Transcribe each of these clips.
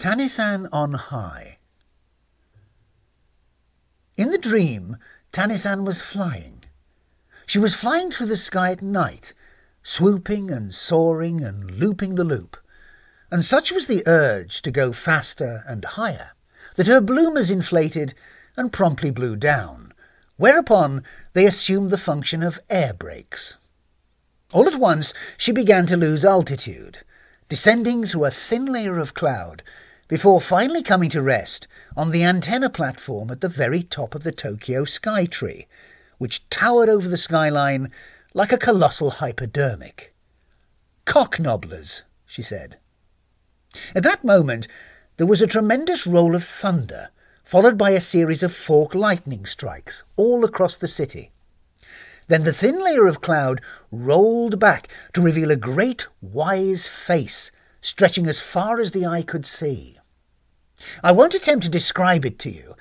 Tanisan on High. In the dream, Tanisan was flying. She was flying through the sky at night, swooping and soaring and looping the loop. And such was the urge to go faster and higher that her bloomers inflated and promptly blew down, whereupon they assumed the function of air brakes. All at once she began to lose altitude, descending through a thin layer of cloud before finally coming to rest on the antenna platform at the very top of the Tokyo Skytree, which towered over the skyline like a colossal hypodermic. Cocknobblers, she said. At that moment, there was a tremendous roll of thunder, followed by a series of fork lightning strikes all across the city. Then the thin layer of cloud rolled back to reveal a great, wise face stretching as far as the eye could see. I won't attempt to describe it to you.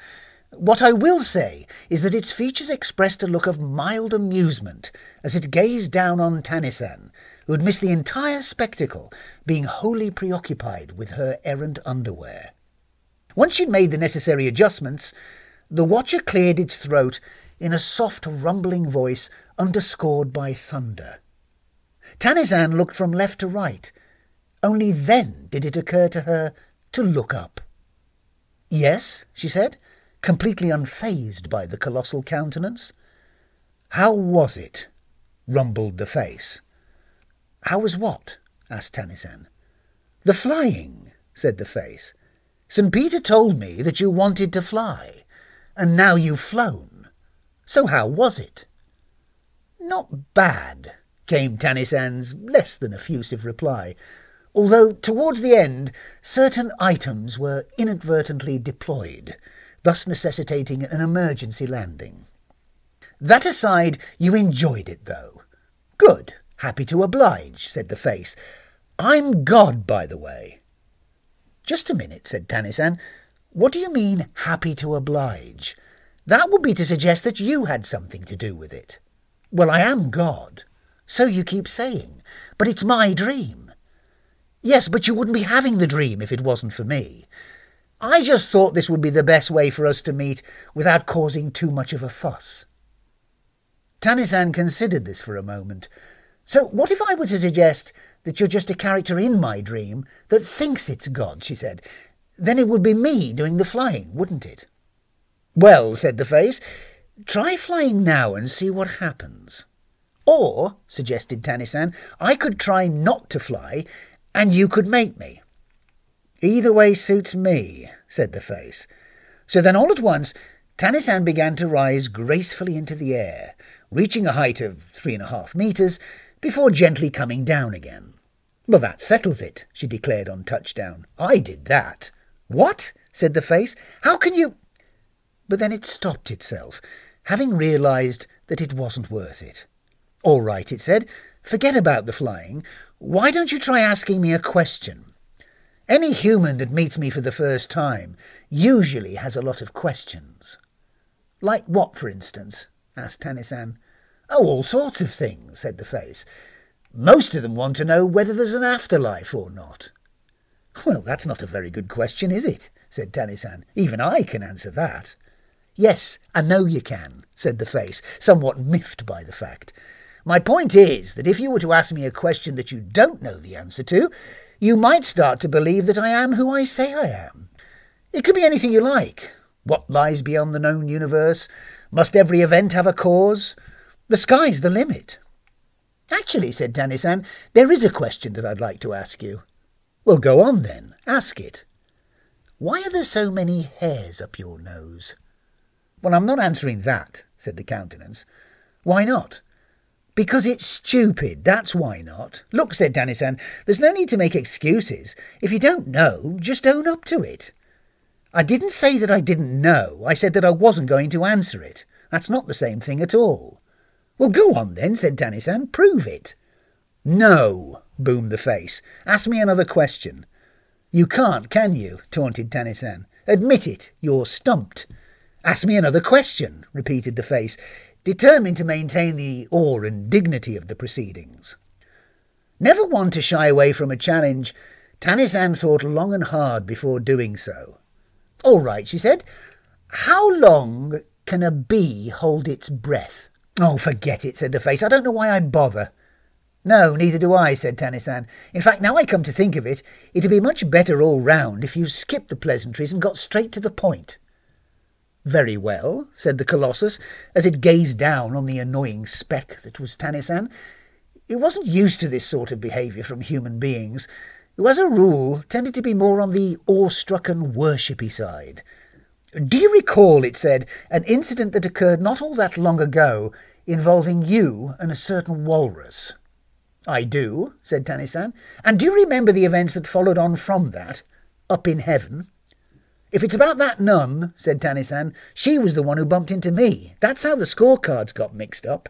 What I will say is that its features expressed a look of mild amusement as it gazed down on Tanisan, who had missed the entire spectacle, being wholly preoccupied with her errant underwear. Once she'd made the necessary adjustments, the watcher cleared its throat in a soft rumbling voice underscored by thunder. Tanisan looked from left to right. Only then did it occur to her to look up. Yes, she said, completely unfazed by the colossal countenance. How was it? rumbled the face. How was what? asked Tanisan. The flying, said the face. St. Peter told me that you wanted to fly, and now you've flown. So how was it? Not bad, came Tanisan's less than effusive reply, although towards the end certain items were inadvertently deployed, thus necessitating an emergency landing. That aside, you enjoyed it, though. Good. Happy to oblige, said the face. I'm God, by the way. Just a minute, said Tanisan. What do you mean, happy to oblige? That would be to suggest that you had something to do with it. Well, I am God. So you keep saying. But it's my dream. Yes, but you wouldn't be having the dream if it wasn't for me. I just thought this would be the best way for us to meet without causing too much of a fuss. Tanisan considered this for a moment. So what if I were to suggest that you're just a character in my dream that thinks it's God, she said. Then it would be me doing the flying, wouldn't it? Well, said the face, try flying now and see what happens. Or, suggested Tanisan, I could try not to fly and you could make me. Either way suits me, said the face. So then all at once Tanisan began to rise gracefully into the air, reaching a height of three and a half metres, before gently coming down again. Well, that settles it, she declared on touchdown. I did that. What? said the face. How can you... But then it stopped itself, having realised that it wasn't worth it. All right, it said. Forget about the flying. Why don't you try asking me a question? Any human that meets me for the first time usually has a lot of questions. Like what, for instance? asked Tanisan. Oh, all sorts of things, said the face. Most of them want to know whether there's an afterlife or not. Well, that's not a very good question, is it? said Tanisan. Even I can answer that. Yes, I know you can, said the face, somewhat miffed by the fact. My point is that if you were to ask me a question that you don't know the answer to, you might start to believe that I am who I say I am. It could be anything you like. What lies beyond the known universe? Must every event have a cause? The sky's the limit. Actually, said Tanisan, there is a question that I'd like to ask you. Well, go on then. Ask it. Why are there so many hairs up your nose? Well, I'm not answering that, said the countenance. Why not? Because it's stupid, that's why not. Look, said Tanisan, there's no need to make excuses. If you don't know, just own up to it. I didn't say that I didn't know, I said that I wasn't going to answer it. That's not the same thing at all. Well, go on then, said Tanisan, prove it. No, boomed the face. Ask me another question. You can't, can you? taunted Tanisan. Admit it, you're stumped. Ask me another question, repeated the face determined to maintain the awe and dignity of the proceedings. Never one to shy away from a challenge, Tanisan thought long and hard before doing so. All right, she said. How long can a bee hold its breath? Oh, forget it, said the face. I don't know why I bother. No, neither do I, said Tanisan. In fact, now I come to think of it, it'd be much better all round if you skipped the pleasantries and got straight to the point. Very well, said the Colossus, as it gazed down on the annoying speck that was Tanisan. It wasn't used to this sort of behaviour from human beings, who as a rule tended to be more on the awestruck and worshipy side. Do you recall, it said, an incident that occurred not all that long ago involving you and a certain walrus? I do, said Tanisan. And do you remember the events that followed on from that, up in heaven? If it's about that nun, said Tanisan, she was the one who bumped into me. That's how the scorecards got mixed up.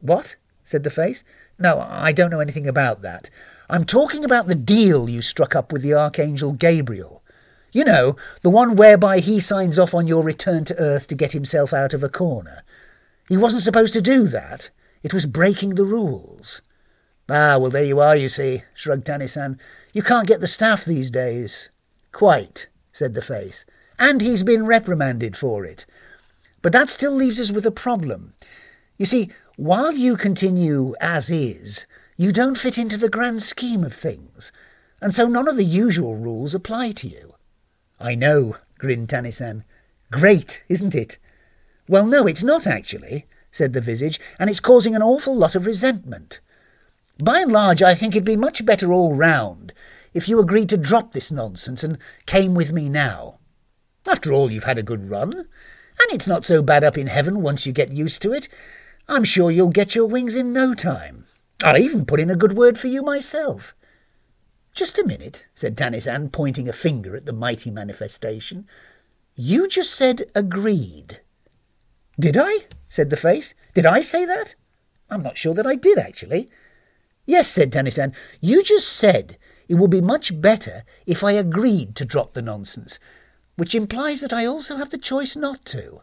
What? said the face. No, I don't know anything about that. I'm talking about the deal you struck up with the Archangel Gabriel. You know, the one whereby he signs off on your return to Earth to get himself out of a corner. He wasn't supposed to do that. It was breaking the rules. Ah, well, there you are, you see, shrugged Tanisan. You can't get the staff these days. Quite, said the face. And he's been reprimanded for it. But that still leaves us with a problem. You see, while you continue as is, you don't fit into the grand scheme of things, and so none of the usual rules apply to you. I know, grinned Tanisan. Great, isn't it? Well, no, it's not actually, said the visage, and it's causing an awful lot of resentment. By and large, I think it'd be much better all round if you agreed to drop this nonsense and came with me now. After all, you've had a good run, and it's not so bad up in heaven once you get used to it, I'm sure you'll get your wings in no time. I'll even put in a good word for you myself. Just a minute, said Tanisan, pointing a finger at the mighty manifestation. You just said agreed. Did I? said the face. Did I say that? I'm not sure that I did, actually. Yes, said Tanisan. You just said it would be much better if I agreed to drop the nonsense, which implies that I also have the choice not to.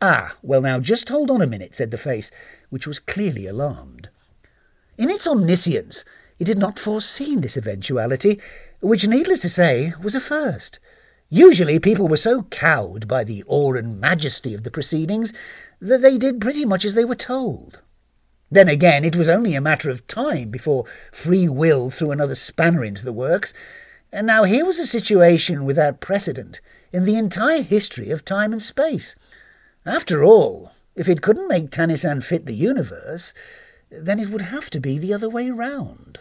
Ah, well, now just hold on a minute, said the face, which was clearly alarmed. In its omniscience, it had not foreseen this eventuality, which, needless to say, was a first. Usually people were so cowed by the awe and majesty of the proceedings that they did pretty much as they were told. Then again, it was only a matter of time before free will threw another spanner into the works, and now here was a situation without precedent in the entire history of time and space. After all, if it couldn't make Tanisan fit the universe, then it would have to be the other way round.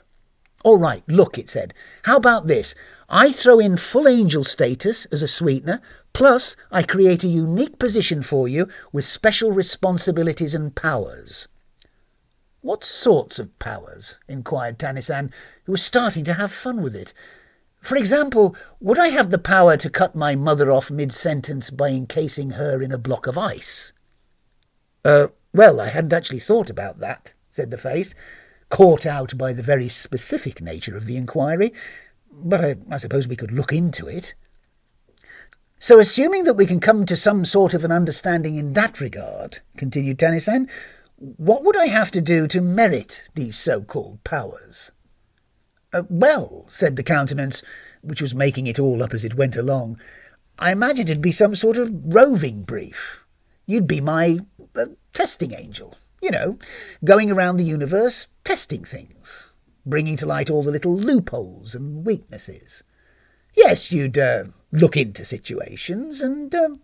All right, look, it said. How about this? I throw in full angel status as a sweetener, plus I create a unique position for you with special responsibilities and powers. What sorts of powers? inquired Tanisan, who was starting to have fun with it. For example, would I have the power to cut my mother off mid-sentence by encasing her in a block of ice? Uh, well, I hadn't actually thought about that, said the face, caught out by the very specific nature of the inquiry, but I, I suppose we could look into it. So assuming that we can come to some sort of an understanding in that regard, continued Tanisan, what would I have to do to merit these so-called powers? Uh, well, said the countenance, which was making it all up as it went along, I imagine it'd be some sort of roving brief. You'd be my uh, testing angel, you know, going around the universe testing things, bringing to light all the little loopholes and weaknesses. Yes, you'd uh, look into situations and um,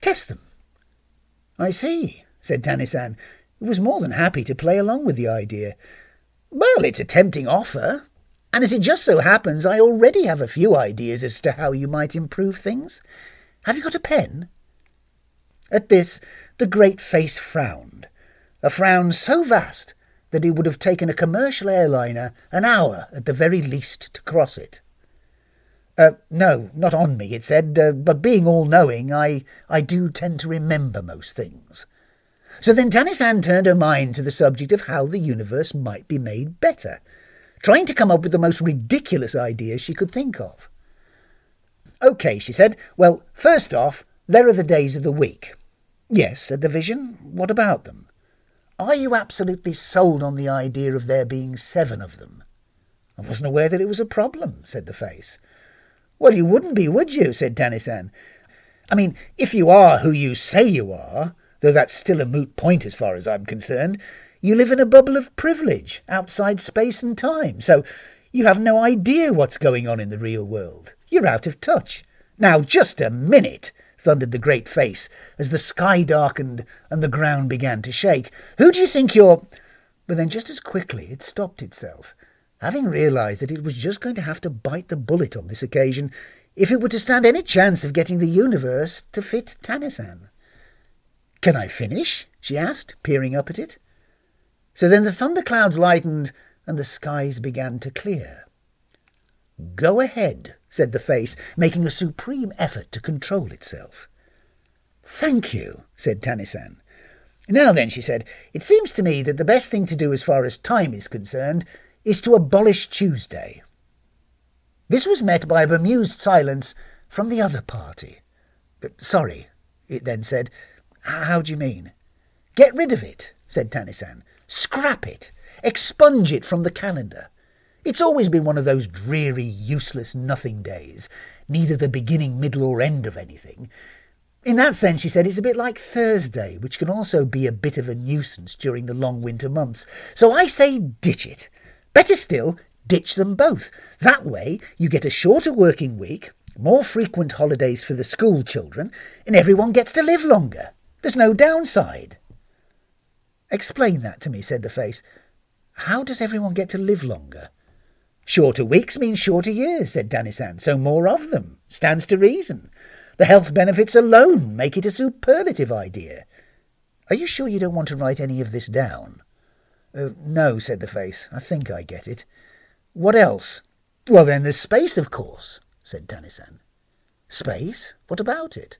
test them. I see, said Tanisan, who was more than happy to play along with the idea. Well, it's a tempting offer, and as it just so happens, I already have a few ideas as to how you might improve things. Have you got a pen? At this, the great face frowned, a frown so vast that it would have taken a commercial airliner an hour at the very least to cross it. Uh, no, not on me, it said, uh, but being all-knowing, I, I do tend to remember most things. So then Tanisan turned her mind to the subject of how the universe might be made better, trying to come up with the most ridiculous ideas she could think of. OK, she said. Well, first off, there are the days of the week. Yes, said the vision. What about them? Are you absolutely sold on the idea of there being seven of them? I wasn't aware that it was a problem, said the face. Well, you wouldn't be, would you? said Tanisan. I mean, if you are who you say you are, though that's still a moot point as far as I'm concerned, you live in a bubble of privilege outside space and time, so you have no idea what's going on in the real world. You're out of touch. Now, just a minute, thundered the great face as the sky darkened and the ground began to shake. Who do you think you're. But then, just as quickly, it stopped itself, having realized that it was just going to have to bite the bullet on this occasion if it were to stand any chance of getting the universe to fit Tanisan. Can I finish? she asked, peering up at it. So then the thunderclouds lightened and the skies began to clear. Go ahead, said the face, making a supreme effort to control itself. Thank you, said Tanisan. Now then, she said, it seems to me that the best thing to do as far as time is concerned is to abolish Tuesday. This was met by a bemused silence from the other party. Sorry, it then said. How do you mean? Get rid of it, said Tanisan. Scrap it. Expunge it from the calendar. It's always been one of those dreary, useless nothing days, neither the beginning, middle, or end of anything. In that sense, she said, it's a bit like Thursday, which can also be a bit of a nuisance during the long winter months. So I say ditch it. Better still, ditch them both. That way, you get a shorter working week, more frequent holidays for the school children, and everyone gets to live longer. There's no downside. Explain that to me, said the face. How does everyone get to live longer? Shorter weeks mean shorter years, said Tanisan, so more of them. Stands to reason. The health benefits alone make it a superlative idea. Are you sure you don't want to write any of this down? Uh, no, said the face. I think I get it. What else? Well, then there's space, of course, said Tanisan. Space? What about it?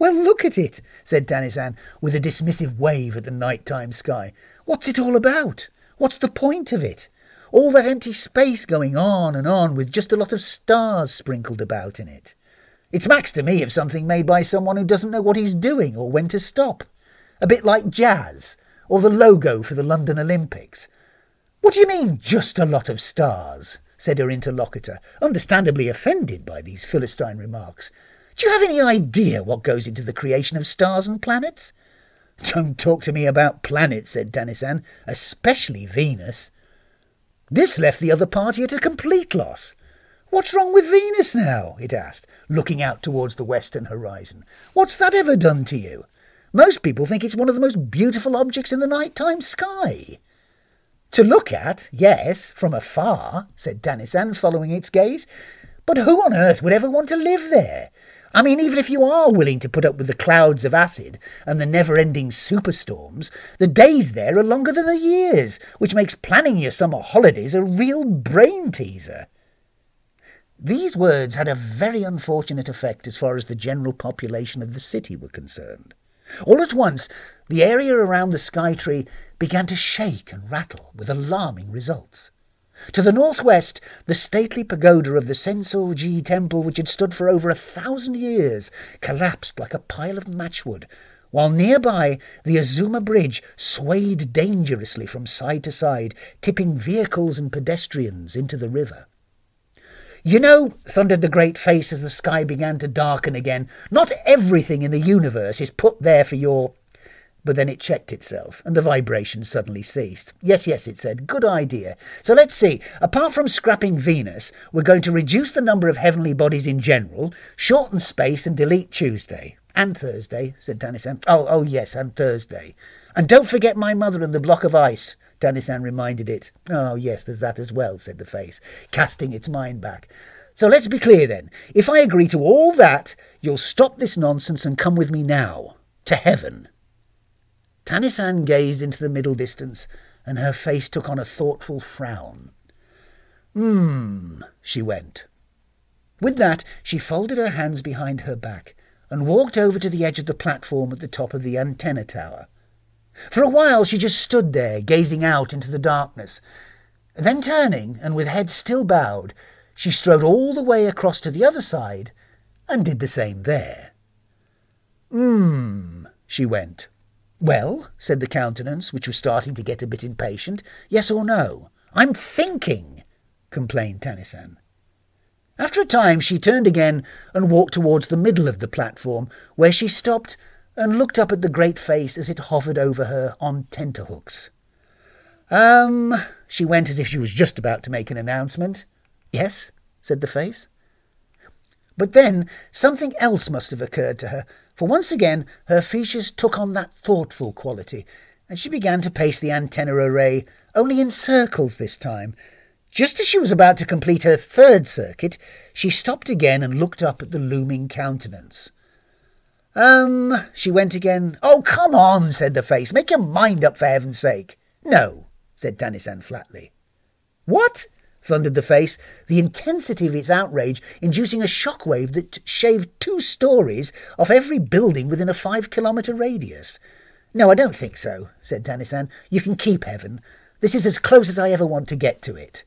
Well, look at it, said Tanisan, with a dismissive wave at the night-time sky. What's it all about? What's the point of it? All that empty space going on and on with just a lot of stars sprinkled about in it. It's max to me of something made by someone who doesn't know what he's doing or when to stop. A bit like jazz, or the logo for the London Olympics. What do you mean, just a lot of stars? said her interlocutor, understandably offended by these Philistine remarks. Do you have any idea what goes into the creation of stars and planets? Don't talk to me about planets, said Tanisan, especially Venus. This left the other party at a complete loss. What's wrong with Venus now? it asked, looking out towards the western horizon. What's that ever done to you? Most people think it's one of the most beautiful objects in the nighttime sky. To look at, yes, from afar, said Tanisan, following its gaze. But who on earth would ever want to live there? I mean, even if you are willing to put up with the clouds of acid and the never-ending superstorms, the days there are longer than the years, which makes planning your summer holidays a real brain teaser. These words had a very unfortunate effect as far as the general population of the city were concerned. All at once, the area around the sky tree began to shake and rattle with alarming results. To the northwest, the stately pagoda of the Sensoji temple, which had stood for over a thousand years, collapsed like a pile of matchwood, while nearby the Azuma Bridge swayed dangerously from side to side, tipping vehicles and pedestrians into the river. You know, thundered the great face as the sky began to darken again, not everything in the universe is put there for your but then it checked itself, and the vibration suddenly ceased. Yes, yes, it said. Good idea. So let's see. Apart from scrapping Venus, we're going to reduce the number of heavenly bodies in general, shorten space, and delete Tuesday. And Thursday, said Tanisan. Oh, oh, yes, and Thursday. And don't forget my mother and the block of ice, Tanisan reminded it. Oh, yes, there's that as well, said the face, casting its mind back. So let's be clear then. If I agree to all that, you'll stop this nonsense and come with me now. To heaven. Tanisan gazed into the middle distance, and her face took on a thoughtful frown. Hmm, she went. With that, she folded her hands behind her back and walked over to the edge of the platform at the top of the antenna tower. For a while she just stood there, gazing out into the darkness. Then turning, and with head still bowed, she strode all the way across to the other side and did the same there. Hmm, she went. Well, said the countenance, which was starting to get a bit impatient, yes or no? I'm thinking. complained Tanisan. After a time, she turned again and walked towards the middle of the platform, where she stopped and looked up at the great face as it hovered over her on tenterhooks. Um, she went as if she was just about to make an announcement. Yes, said the face. But then something else must have occurred to her, for once again her features took on that thoughtful quality, and she began to pace the antenna array, only in circles this time, just as she was about to complete her third circuit, she stopped again and looked up at the looming countenance. Um, she went again. Oh, come on, said the face. Make your mind up for heaven's sake. No, said Tanisan flatly. What? Thundered the face, the intensity of its outrage inducing a shock wave that shaved two stories off every building within a five kilometre radius. No, I don't think so, said Tanisan. You can keep heaven. This is as close as I ever want to get to it.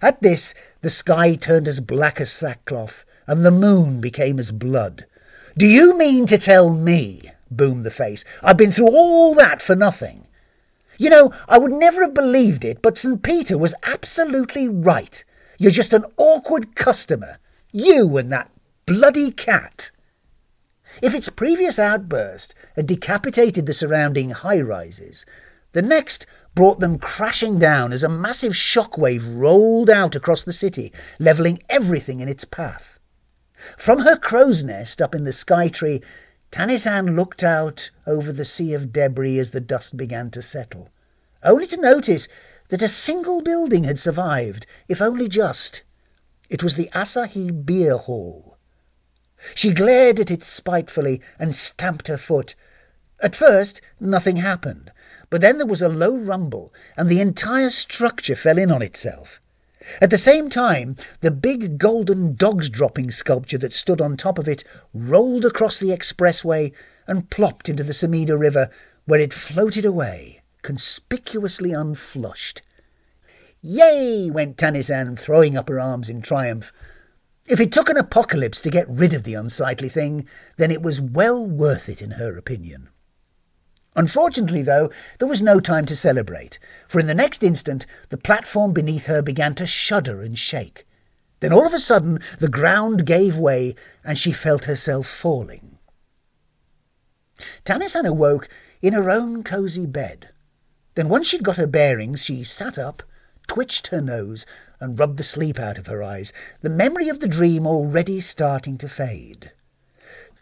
At this, the sky turned as black as sackcloth, and the moon became as blood. Do you mean to tell me, boomed the face, I've been through all that for nothing? You know, I would never have believed it, but St. Peter was absolutely right. You're just an awkward customer. You and that bloody cat. If its previous outburst had decapitated the surrounding high rises, the next brought them crashing down as a massive shock wave rolled out across the city, levelling everything in its path. From her crow's nest up in the sky tree, Tanisan looked out over the sea of debris as the dust began to settle, only to notice that a single building had survived, if only just. It was the Asahi Beer Hall. She glared at it spitefully and stamped her foot. At first, nothing happened, but then there was a low rumble, and the entire structure fell in on itself. At the same time, the big golden dogs dropping sculpture that stood on top of it rolled across the expressway and plopped into the Sumida River, where it floated away, conspicuously unflushed. Yay! went Tanisan, throwing up her arms in triumph. If it took an apocalypse to get rid of the unsightly thing, then it was well worth it in her opinion. Unfortunately, though, there was no time to celebrate, for in the next instant the platform beneath her began to shudder and shake. Then all of a sudden the ground gave way and she felt herself falling. Tanisan awoke in her own cosy bed. Then once she'd got her bearings, she sat up, twitched her nose, and rubbed the sleep out of her eyes, the memory of the dream already starting to fade.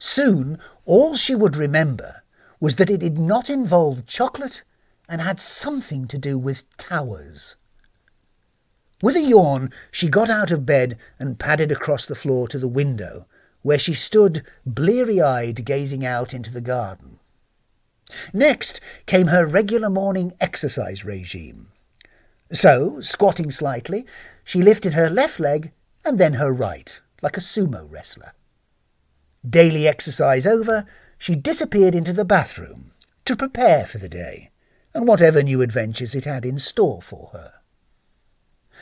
Soon all she would remember was that it did not involve chocolate and had something to do with towers. With a yawn, she got out of bed and padded across the floor to the window, where she stood bleary eyed gazing out into the garden. Next came her regular morning exercise regime. So, squatting slightly, she lifted her left leg and then her right, like a sumo wrestler. Daily exercise over, she disappeared into the bathroom to prepare for the day and whatever new adventures it had in store for her.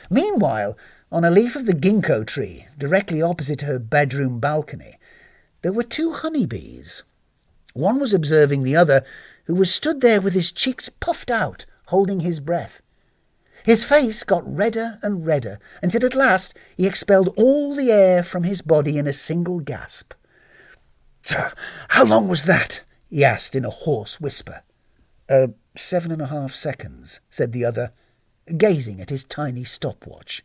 Meanwhile, on a leaf of the ginkgo tree, directly opposite her bedroom balcony, there were two honeybees. One was observing the other, who was stood there with his cheeks puffed out, holding his breath. His face got redder and redder, until at last he expelled all the air from his body in a single gasp. How long was that? he asked in a hoarse whisper. Uh, seven and a half seconds, said the other, gazing at his tiny stopwatch.